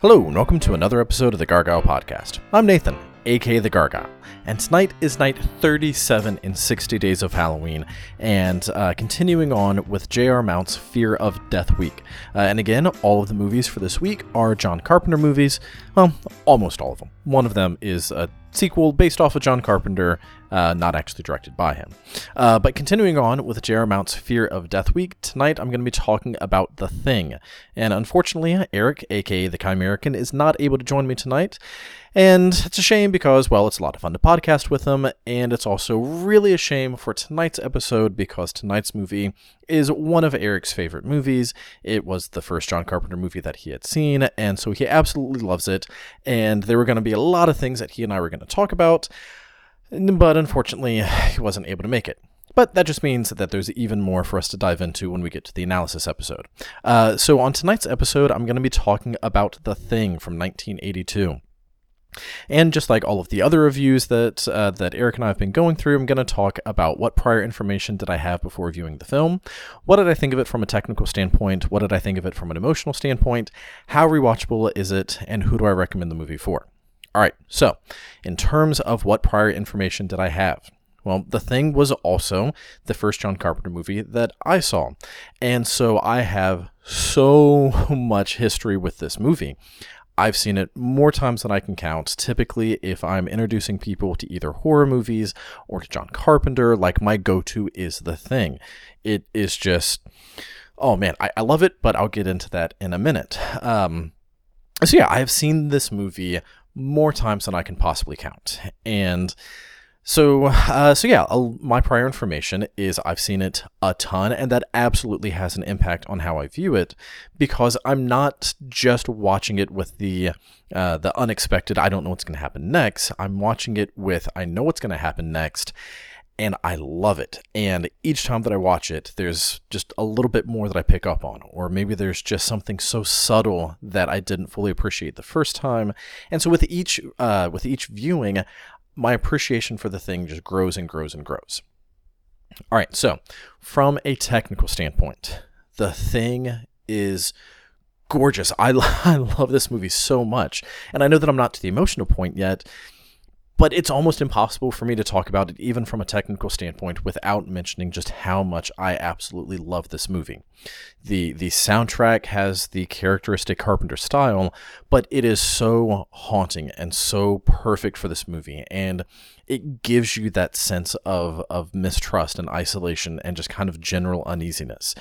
Hello, and welcome to another episode of the Gargyle Podcast. I'm Nathan, aka The Gargyle, and tonight is night 37 in 60 Days of Halloween, and uh, continuing on with J.R. Mounts' Fear of Death Week. Uh, and again, all of the movies for this week are John Carpenter movies. Well, almost all of them. One of them is a sequel based off of John Carpenter, uh, not actually directed by him. Uh, but continuing on with J.R. Mounts' Fear of Death Week, tonight I'm going to be talking about The Thing. And unfortunately, Eric, aka The Chimerican, is not able to join me tonight. And it's a shame because, well, it's a lot of fun to podcast with him, and it's also really a shame for tonight's episode because tonight's movie is one of Eric's favorite movies. It was the first John Carpenter movie that he had seen, and so he absolutely loves it. And there were going to be a lot of things that he and I were going to talk about, but unfortunately, he wasn't able to make it. But that just means that there's even more for us to dive into when we get to the analysis episode. Uh, so, on tonight's episode, I'm going to be talking about The Thing from 1982. And just like all of the other reviews that uh, that Eric and I have been going through, I'm going to talk about what prior information did I have before viewing the film, what did I think of it from a technical standpoint, what did I think of it from an emotional standpoint, how rewatchable is it, and who do I recommend the movie for. All right, so in terms of what prior information did I have? Well, The Thing was also the first John Carpenter movie that I saw. And so I have so much history with this movie. I've seen it more times than I can count. Typically, if I'm introducing people to either horror movies or to John Carpenter, like my go to is The Thing. It is just, oh man, I, I love it, but I'll get into that in a minute. Um, so, yeah, I have seen this movie more times than I can possibly count. And so, uh, so yeah, my prior information is I've seen it a ton, and that absolutely has an impact on how I view it, because I'm not just watching it with the uh, the unexpected. I don't know what's going to happen next. I'm watching it with I know what's going to happen next, and I love it. And each time that I watch it, there's just a little bit more that I pick up on, or maybe there's just something so subtle that I didn't fully appreciate the first time. And so with each uh, with each viewing, my appreciation for the thing just grows and grows and grows. All right, so from a technical standpoint, the thing is gorgeous. I, I love this movie so much. And I know that I'm not to the emotional point yet, but it's almost impossible for me to talk about it even from a technical standpoint without mentioning just how much I absolutely love this movie. The the soundtrack has the characteristic Carpenter style, but it is so haunting and so perfect for this movie and it gives you that sense of of mistrust and isolation and just kind of general uneasiness.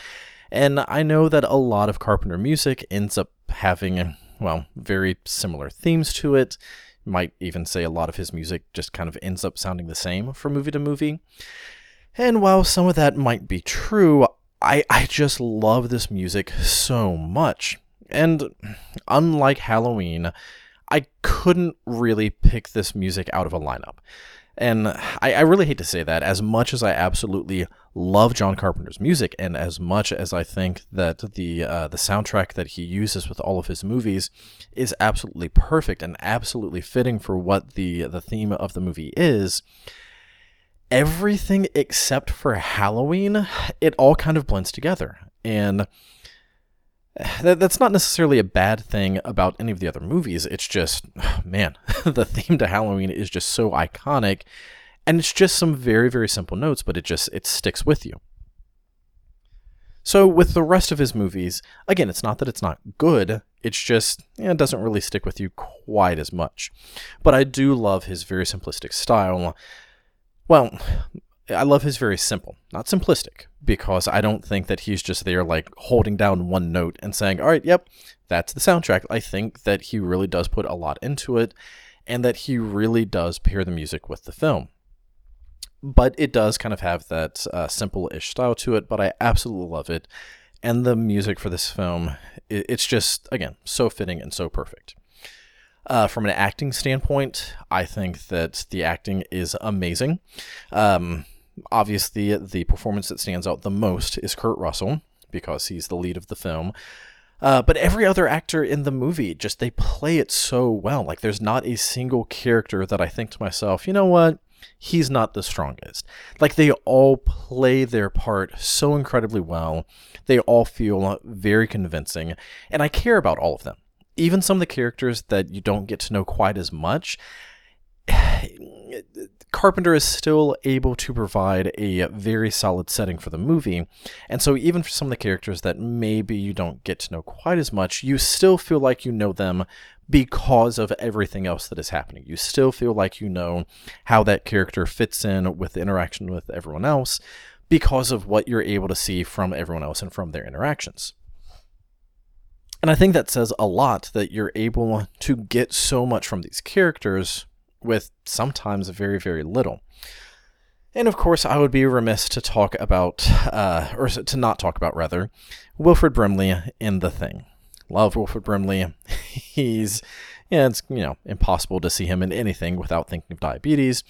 And I know that a lot of Carpenter music ends up having well, very similar themes to it might even say a lot of his music just kind of ends up sounding the same from movie to movie. And while some of that might be true, I, I just love this music so much. And unlike Halloween, I couldn't really pick this music out of a lineup. And I, I, really hate to say that, as much as I absolutely love John Carpenter's music, and as much as I think that the uh, the soundtrack that he uses with all of his movies is absolutely perfect and absolutely fitting for what the the theme of the movie is, everything except for Halloween, it all kind of blends together. And that, that's not necessarily a bad thing about any of the other movies. It's just, man, the theme to Halloween is just so iconic, and it's just some very very simple notes, but it just it sticks with you. So with the rest of his movies, again, it's not that it's not good. It's just it doesn't really stick with you quite as much. But I do love his very simplistic style. Well, I love his very simple, not simplistic, because I don't think that he's just there like holding down one note and saying, all right, yep, that's the soundtrack. I think that he really does put a lot into it and that he really does pair the music with the film. But it does kind of have that uh, simple ish style to it, but I absolutely love it. And the music for this film, it's just, again, so fitting and so perfect. Uh, from an acting standpoint, I think that the acting is amazing. Um, obviously, the performance that stands out the most is Kurt Russell because he's the lead of the film. Uh, but every other actor in the movie, just they play it so well. Like, there's not a single character that I think to myself, you know what? He's not the strongest. Like, they all play their part so incredibly well. They all feel very convincing. And I care about all of them even some of the characters that you don't get to know quite as much, Carpenter is still able to provide a very solid setting for the movie. And so, even for some of the characters that maybe you don't get to know quite as much, you still feel like you know them because of everything else that is happening. You still feel like you know how that character fits in with the interaction with everyone else because of what you're able to see from everyone else and from their interactions. And I think that says a lot that you're able to get so much from these characters with sometimes very, very little. And of course, I would be remiss to talk about, uh, or to not talk about, rather, Wilford Brimley in The Thing. Love Wilford Brimley. He's, yeah, it's, you know, impossible to see him in anything without thinking of diabetes.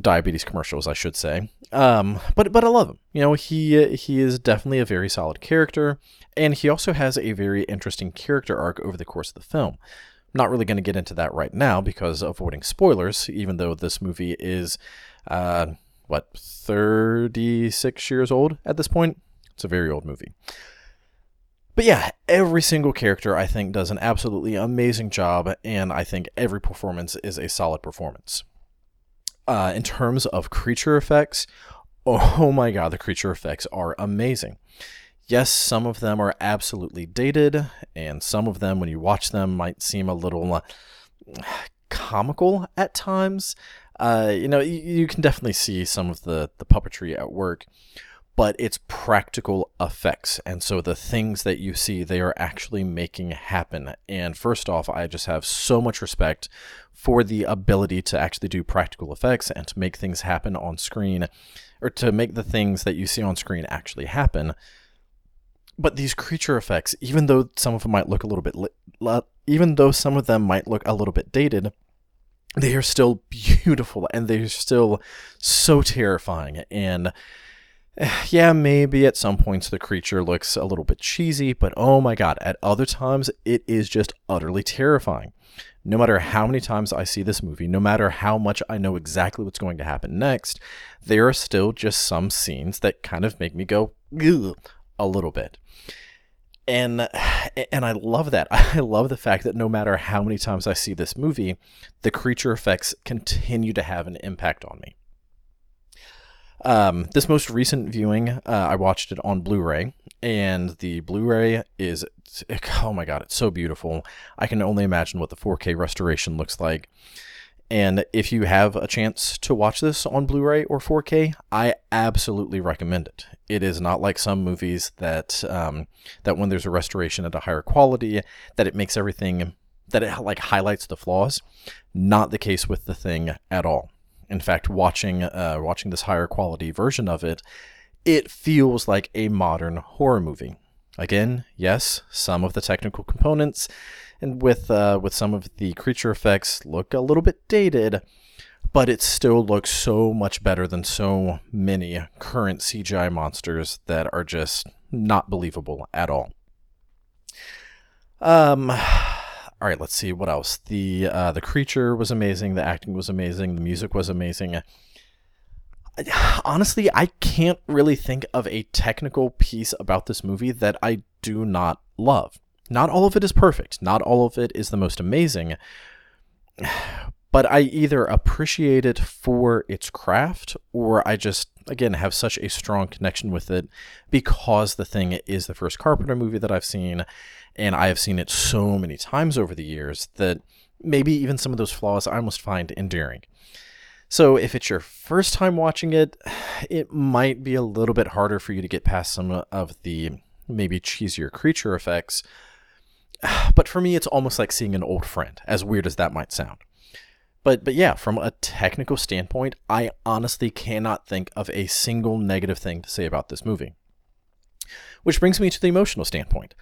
Diabetes commercials, I should say. Um, but but I love him. You know, he he is definitely a very solid character, and he also has a very interesting character arc over the course of the film. Not really going to get into that right now because avoiding spoilers, even though this movie is, uh, what, 36 years old at this point? It's a very old movie. But yeah, every single character I think does an absolutely amazing job, and I think every performance is a solid performance. Uh, in terms of creature effects, oh my god, the creature effects are amazing yes, some of them are absolutely dated, and some of them, when you watch them, might seem a little uh, comical at times. Uh, you know, you, you, can definitely see some of the, the puppetry at work, but it's practical effects. And so the things that you see, they are actually making happen. And first off, I just have so much respect for the ability to actually do practical effects and to make things happen on screen, or to make the things that you see on screen actually happen but these creature effects, even though some of them might look a little bit, li- even though some of them might look a little bit dated, they are still beautiful and they're still so terrifying. And yeah, maybe at some points the creature looks a little bit cheesy, but oh my god, at other times it is just utterly terrifying. No matter how many times I see this movie, no matter how much I know exactly what's going to happen next, there are still just some scenes that kind of make me go, a little bit and and I love that. I love the fact that no matter how many times I see this movie, the creature effects continue to have an impact on me. Um, this most recent viewing, uh, I watched it on Blu-ray, and the Blu-ray is oh my god, it's so beautiful. I can only imagine what the 4K restoration looks like. And if you have a chance to watch this on Blu ray or 4K, I absolutely recommend it. It is not like some movies that, um, that when there's a restoration at a higher quality, that it makes everything, that it like highlights the flaws. Not the case with the thing at all. In fact, watching, uh, watching this higher quality version of it, it feels like a modern horror movie. Again, yes, some of the technical components and with uh, with some of the creature effects look a little bit dated, but it still looks so much better than so many current CGI monsters that are just not believable at all. Um, all right, let's see what else. The uh, the creature was amazing. The acting was amazing. The music was amazing. Honestly, I can't really think of a technical piece about this movie that I do not love. Not all of it is perfect, not all of it is the most amazing, but I either appreciate it for its craft or I just, again, have such a strong connection with it because the thing is the first Carpenter movie that I've seen, and I have seen it so many times over the years that maybe even some of those flaws I almost find endearing. So if it's your first time watching it, it might be a little bit harder for you to get past some of the maybe cheesier creature effects but for me, it's almost like seeing an old friend, as weird as that might sound. But but yeah, from a technical standpoint, I honestly cannot think of a single negative thing to say about this movie. Which brings me to the emotional standpoint.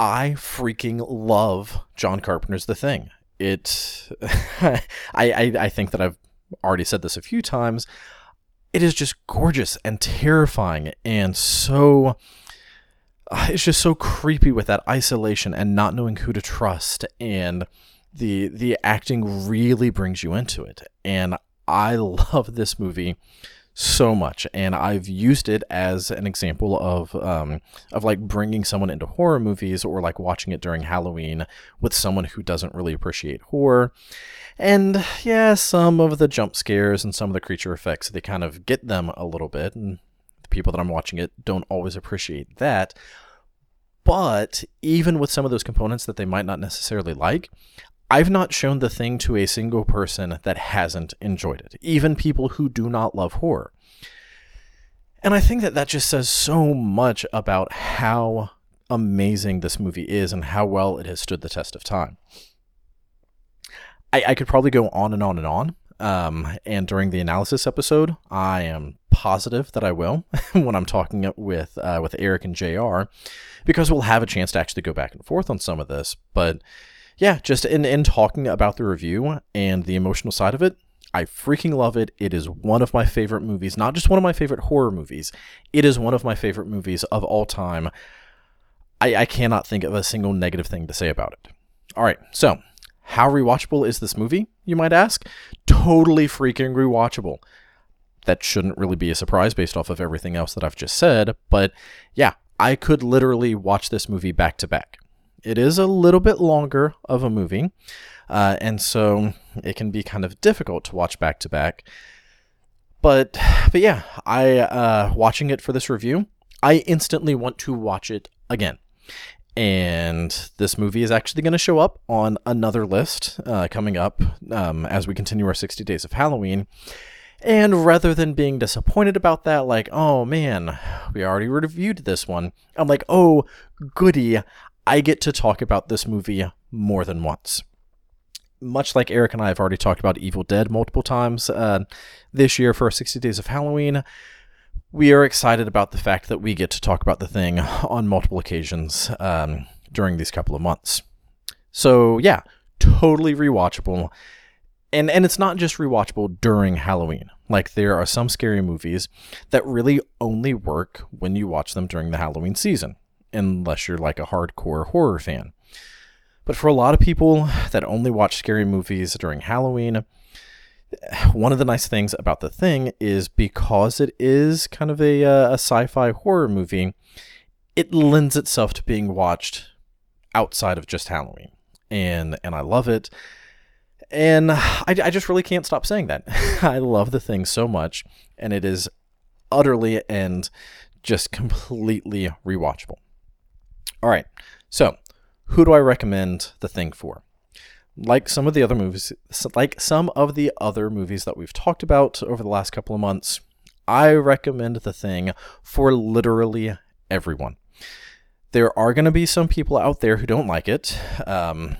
I freaking love John Carpenter's The Thing. It I, I I think that I've already said this a few times. It is just gorgeous and terrifying and so uh, it's just so creepy with that isolation and not knowing who to trust and the the acting really brings you into it and I love this movie so much, and I've used it as an example of um, of like bringing someone into horror movies or like watching it during Halloween with someone who doesn't really appreciate horror. And yeah, some of the jump scares and some of the creature effects they kind of get them a little bit, and the people that I'm watching it don't always appreciate that. But even with some of those components that they might not necessarily like, I've not shown the thing to a single person that hasn't enjoyed it, even people who do not love horror. And I think that that just says so much about how amazing this movie is and how well it has stood the test of time. I, I could probably go on and on and on. Um, and during the analysis episode, I am positive that I will when I'm talking with uh, with Eric and J.R. because we'll have a chance to actually go back and forth on some of this. But yeah, just in, in talking about the review and the emotional side of it, I freaking love it. It is one of my favorite movies, not just one of my favorite horror movies. It is one of my favorite movies of all time. I, I cannot think of a single negative thing to say about it. All right, so how rewatchable is this movie, you might ask? Totally freaking rewatchable. That shouldn't really be a surprise based off of everything else that I've just said, but yeah, I could literally watch this movie back to back. It is a little bit longer of a movie, uh, and so it can be kind of difficult to watch back to back. But but yeah, I uh, watching it for this review, I instantly want to watch it again. And this movie is actually going to show up on another list uh, coming up um, as we continue our 60 days of Halloween. And rather than being disappointed about that, like, oh man, we already reviewed this one, I'm like, oh, goody, I get to talk about this movie more than once. Much like Eric and I have already talked about Evil Dead multiple times uh, this year for 60 Days of Halloween, we are excited about the fact that we get to talk about the thing on multiple occasions um, during these couple of months. So, yeah, totally rewatchable. And, and it's not just rewatchable during Halloween. Like, there are some scary movies that really only work when you watch them during the Halloween season unless you're like a hardcore horror fan. But for a lot of people that only watch scary movies during Halloween, one of the nice things about the thing is because it is kind of a, uh, a sci-fi horror movie, it lends itself to being watched outside of just Halloween, and and I love it. And I, I just really can't stop saying that. I love the thing so much, and it is utterly and just completely rewatchable. All right. So, who do I recommend The Thing for? Like some of the other movies, like some of the other movies that we've talked about over the last couple of months, I recommend The Thing for literally everyone. There are going to be some people out there who don't like it. Um,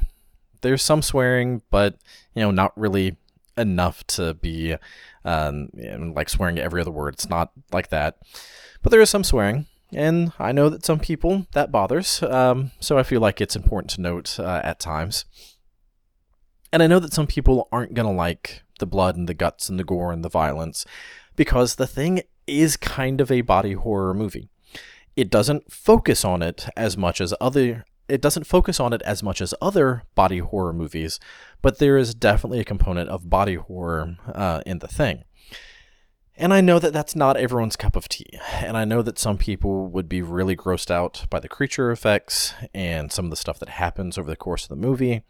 there's some swearing, but you know, not really enough to be um, like swearing every other word. It's not like that. But there is some swearing. And I know that some people that bothers, um, so I feel like it's important to note uh, at times. And I know that some people aren't going to like the blood and the guts and the gore and the violence because the thing is kind of a body horror movie. It doesn't focus on it as much as other it doesn't focus on it as much as other body horror movies, but there is definitely a component of body horror uh, in the thing. And I know that that's not everyone's cup of tea. And I know that some people would be really grossed out by the creature effects and some of the stuff that happens over the course of the movie.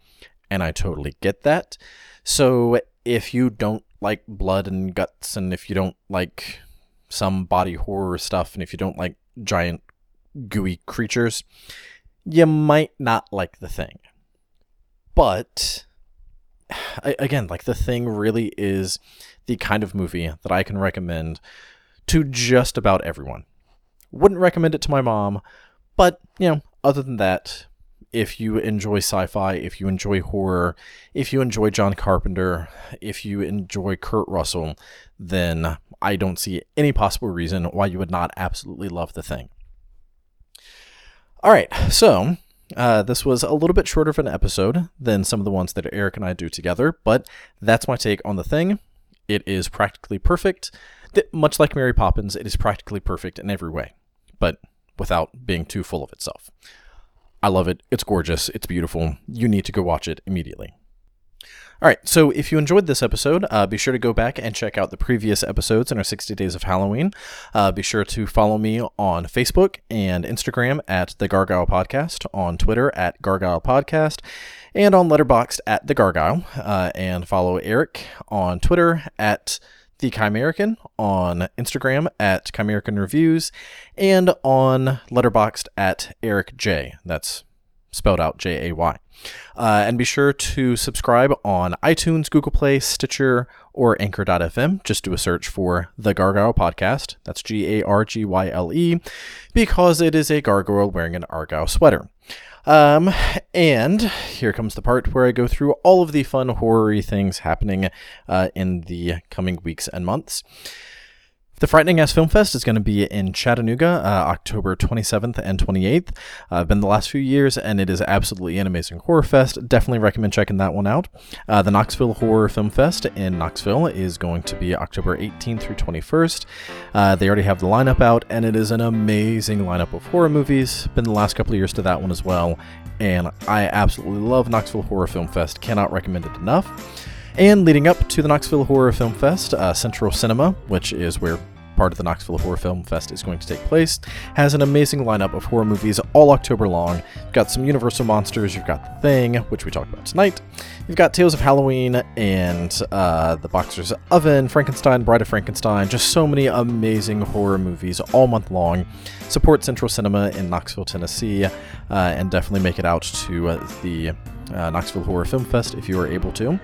And I totally get that. So if you don't like blood and guts, and if you don't like some body horror stuff, and if you don't like giant gooey creatures, you might not like the thing. But again, like the thing really is the kind of movie that I can recommend to just about everyone. Wouldn't recommend it to my mom, but, you know, other than that, if you enjoy sci fi, if you enjoy horror, if you enjoy John Carpenter, if you enjoy Kurt Russell, then I don't see any possible reason why you would not absolutely love the thing. All right, so uh, this was a little bit shorter of an episode than some of the ones that Eric and I do together, but that's my take on the thing. It is practically perfect. Much like Mary Poppins, it is practically perfect in every way, but without being too full of itself. I love it. It's gorgeous. It's beautiful. You need to go watch it immediately. All right, so if you enjoyed this episode, uh, be sure to go back and check out the previous episodes in our 60 Days of Halloween. Uh, be sure to follow me on Facebook and Instagram at The Gargyle Podcast, on Twitter at Gargyle Podcast, and on Letterboxd at The Gargyle. Uh, and follow Eric on Twitter at The Chimerican, on Instagram at Chimerican Reviews, and on Letterboxd at Eric Jay That's spelled out J A Y. Uh, and be sure to subscribe on iTunes, Google Play, Stitcher, or Anchor.fm. Just do a search for The Gargyle Podcast. That's G A R G Y L E, because it is a gargoyle wearing an Argyle sweater. Um, and here comes the part where I go through all of the fun horror things happening uh, in the coming weeks and months. The Frightening Ass Film Fest is going to be in Chattanooga, uh, October 27th and 28th. Uh, been the last few years, and it is absolutely an amazing horror fest. Definitely recommend checking that one out. Uh, the Knoxville Horror Film Fest in Knoxville is going to be October 18th through 21st. Uh, they already have the lineup out, and it is an amazing lineup of horror movies. Been the last couple of years to that one as well, and I absolutely love Knoxville Horror Film Fest. Cannot recommend it enough. And leading up to the Knoxville Horror Film Fest, uh, Central Cinema, which is where part of the Knoxville Horror Film Fest is going to take place, has an amazing lineup of horror movies all October long. You've got some Universal monsters, you've got The Thing, which we talked about tonight. You've got Tales of Halloween and uh, The Boxer's Oven, Frankenstein, Bride of Frankenstein, just so many amazing horror movies all month long. Support Central Cinema in Knoxville, Tennessee, uh, and definitely make it out to uh, the uh, Knoxville Horror Film Fest if you are able to.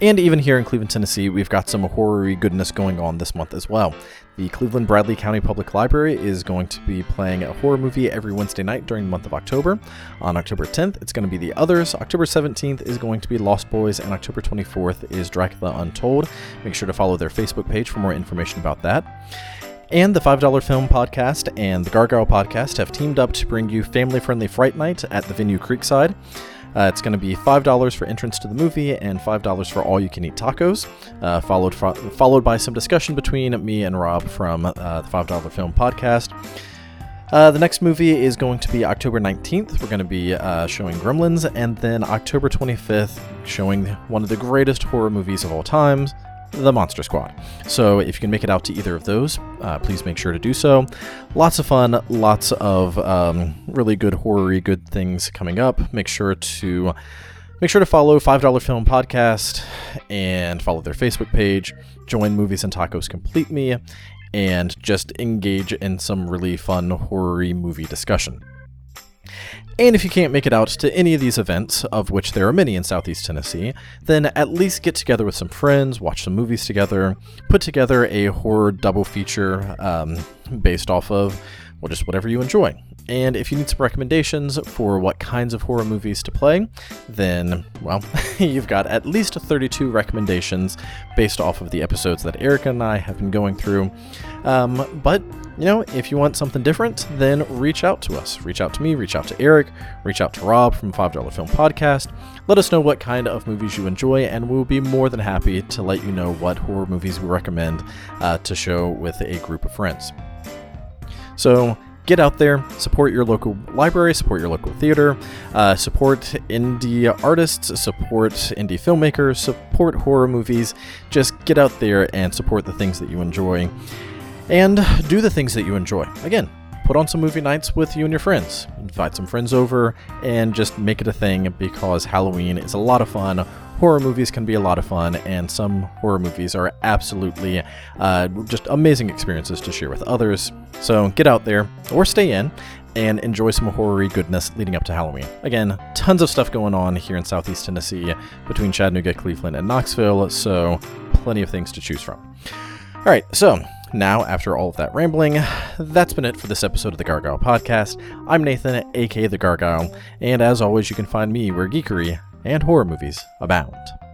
And even here in Cleveland, Tennessee, we've got some horror goodness going on this month as well. The Cleveland Bradley County Public Library is going to be playing a horror movie every Wednesday night during the month of October. On October 10th, it's going to be The Others. October 17th is going to be Lost Boys, and October 24th is Dracula Untold. Make sure to follow their Facebook page for more information about that. And the $5 Film Podcast and the Gargyle Podcast have teamed up to bring you family friendly Fright Night at the venue Creekside. Uh, it's going to be $5 for entrance to the movie and $5 for all you can eat tacos, uh, followed, fo- followed by some discussion between me and Rob from uh, the $5 Film Podcast. Uh, the next movie is going to be October 19th. We're going to be uh, showing Gremlins, and then October 25th, showing one of the greatest horror movies of all times, the Monster Squad. So if you can make it out to either of those, uh, please make sure to do so. Lots of fun, lots of um, really good horror good things coming up. Make sure to make sure to follow Five Dollar Film Podcast and follow their Facebook page. Join Movies and Tacos Complete Me, and just engage in some really fun horror movie discussion. And if you can't make it out to any of these events, of which there are many in Southeast Tennessee, then at least get together with some friends, watch some movies together, put together a horror double feature um, based off of, well, just whatever you enjoy. And if you need some recommendations for what kinds of horror movies to play, then, well, you've got at least 32 recommendations based off of the episodes that Erica and I have been going through. Um, but, you know, if you want something different, then reach out to us. Reach out to me, reach out to Eric, reach out to Rob from $5 Film Podcast. Let us know what kind of movies you enjoy, and we'll be more than happy to let you know what horror movies we recommend uh, to show with a group of friends. So, get out there, support your local library, support your local theater, uh, support indie artists, support indie filmmakers, support horror movies. Just get out there and support the things that you enjoy and do the things that you enjoy. Again, put on some movie nights with you and your friends. Invite some friends over and just make it a thing because Halloween is a lot of fun. Horror movies can be a lot of fun, and some horror movies are absolutely uh, just amazing experiences to share with others. So get out there or stay in and enjoy some horror goodness leading up to Halloween. Again, tons of stuff going on here in Southeast Tennessee between Chattanooga, Cleveland, and Knoxville, so plenty of things to choose from. All right, so now, after all of that rambling, that's been it for this episode of the Gargyle Podcast. I'm Nathan, aka The Gargyle, and as always, you can find me where geekery and horror movies abound.